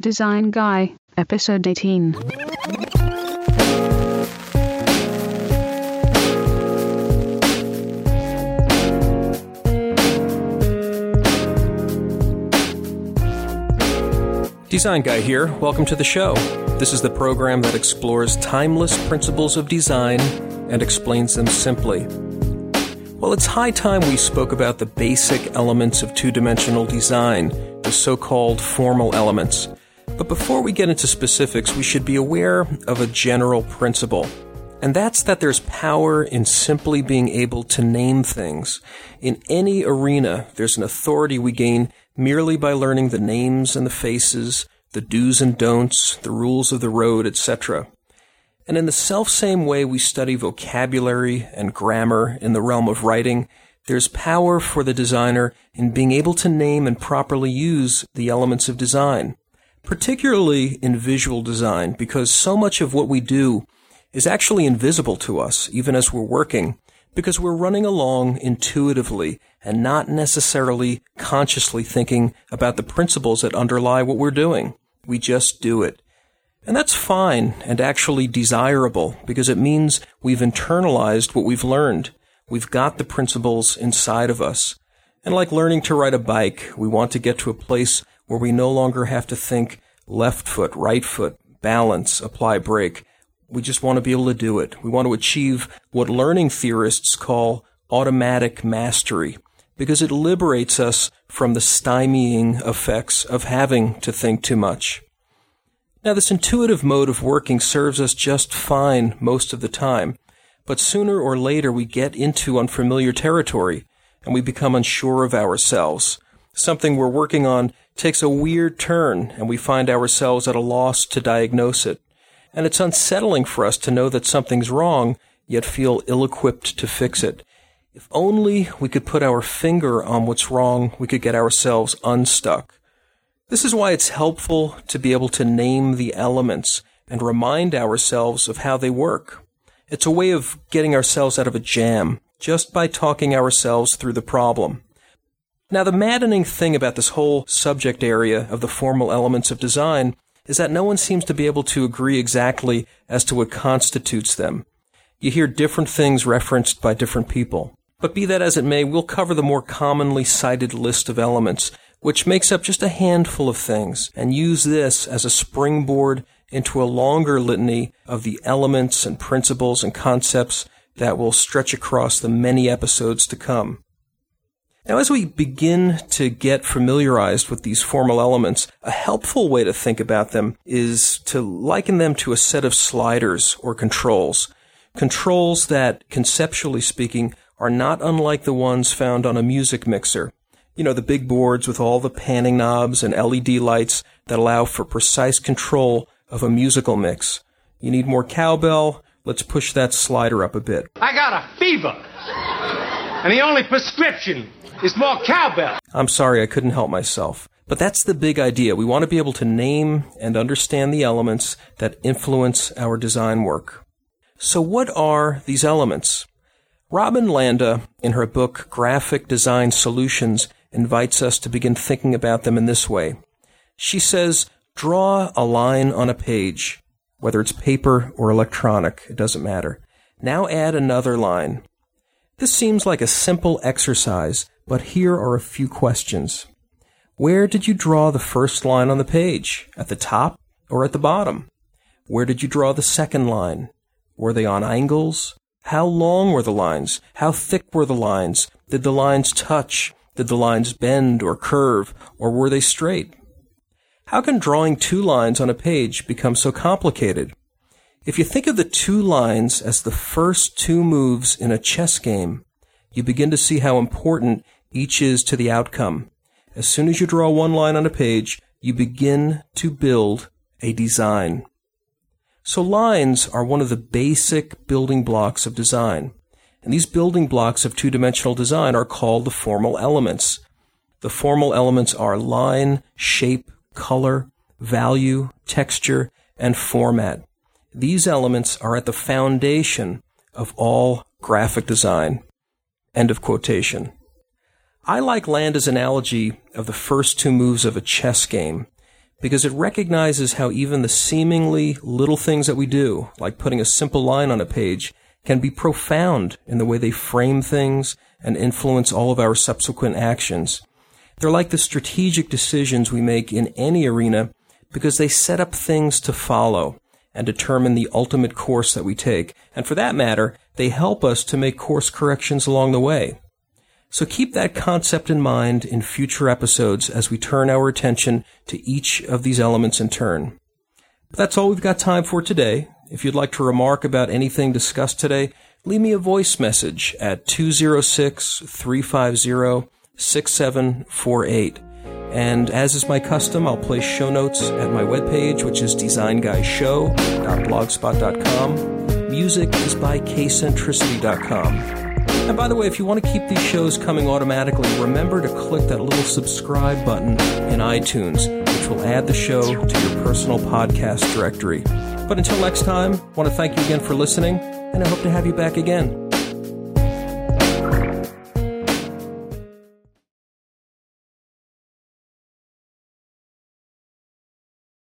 Design Guy, Episode 18. Design Guy here. Welcome to the show. This is the program that explores timeless principles of design and explains them simply. Well, it's high time we spoke about the basic elements of two dimensional design, the so called formal elements. But before we get into specifics, we should be aware of a general principle. And that's that there's power in simply being able to name things. In any arena, there's an authority we gain merely by learning the names and the faces, the do's and don'ts, the rules of the road, etc. And in the self-same way we study vocabulary and grammar in the realm of writing, there's power for the designer in being able to name and properly use the elements of design, particularly in visual design, because so much of what we do is actually invisible to us, even as we're working, because we're running along intuitively and not necessarily consciously thinking about the principles that underlie what we're doing. We just do it. And that's fine and actually desirable because it means we've internalized what we've learned. We've got the principles inside of us. And like learning to ride a bike, we want to get to a place where we no longer have to think left foot, right foot, balance, apply brake. We just want to be able to do it. We want to achieve what learning theorists call automatic mastery because it liberates us from the stymieing effects of having to think too much. Now, this intuitive mode of working serves us just fine most of the time, but sooner or later we get into unfamiliar territory and we become unsure of ourselves. Something we're working on takes a weird turn and we find ourselves at a loss to diagnose it. And it's unsettling for us to know that something's wrong, yet feel ill equipped to fix it. If only we could put our finger on what's wrong, we could get ourselves unstuck. This is why it's helpful to be able to name the elements and remind ourselves of how they work. It's a way of getting ourselves out of a jam just by talking ourselves through the problem. Now, the maddening thing about this whole subject area of the formal elements of design is that no one seems to be able to agree exactly as to what constitutes them. You hear different things referenced by different people. But be that as it may, we'll cover the more commonly cited list of elements, which makes up just a handful of things, and use this as a springboard into a longer litany of the elements and principles and concepts that will stretch across the many episodes to come. Now, as we begin to get familiarized with these formal elements, a helpful way to think about them is to liken them to a set of sliders or controls. Controls that, conceptually speaking, are not unlike the ones found on a music mixer. You know, the big boards with all the panning knobs and LED lights that allow for precise control of a musical mix. You need more cowbell? Let's push that slider up a bit. I got a fever. And the only prescription is more cowbell. I'm sorry, I couldn't help myself. But that's the big idea. We want to be able to name and understand the elements that influence our design work. So what are these elements? Robin Landa, in her book Graphic Design Solutions, invites us to begin thinking about them in this way. She says, draw a line on a page, whether it's paper or electronic, it doesn't matter. Now add another line. This seems like a simple exercise, but here are a few questions. Where did you draw the first line on the page? At the top or at the bottom? Where did you draw the second line? Were they on angles? How long were the lines? How thick were the lines? Did the lines touch? Did the lines bend or curve? Or were they straight? How can drawing two lines on a page become so complicated? If you think of the two lines as the first two moves in a chess game, you begin to see how important each is to the outcome. As soon as you draw one line on a page, you begin to build a design. So lines are one of the basic building blocks of design. And these building blocks of two-dimensional design are called the formal elements. The formal elements are line, shape, color, value, texture, and format. These elements are at the foundation of all graphic design. End of quotation. I like Landa's analogy of the first two moves of a chess game because it recognizes how even the seemingly little things that we do, like putting a simple line on a page, can be profound in the way they frame things and influence all of our subsequent actions. They're like the strategic decisions we make in any arena because they set up things to follow and determine the ultimate course that we take. And for that matter, they help us to make course corrections along the way. So keep that concept in mind in future episodes as we turn our attention to each of these elements in turn. But that's all we've got time for today. If you'd like to remark about anything discussed today, leave me a voice message at 206 350 6748. And as is my custom, I'll place show notes at my webpage, which is designguyshow.blogspot.com. Music is by kcentricity.com. And by the way, if you want to keep these shows coming automatically, remember to click that little subscribe button in iTunes, which will add the show to your personal podcast directory. But until next time, I want to thank you again for listening, and I hope to have you back again.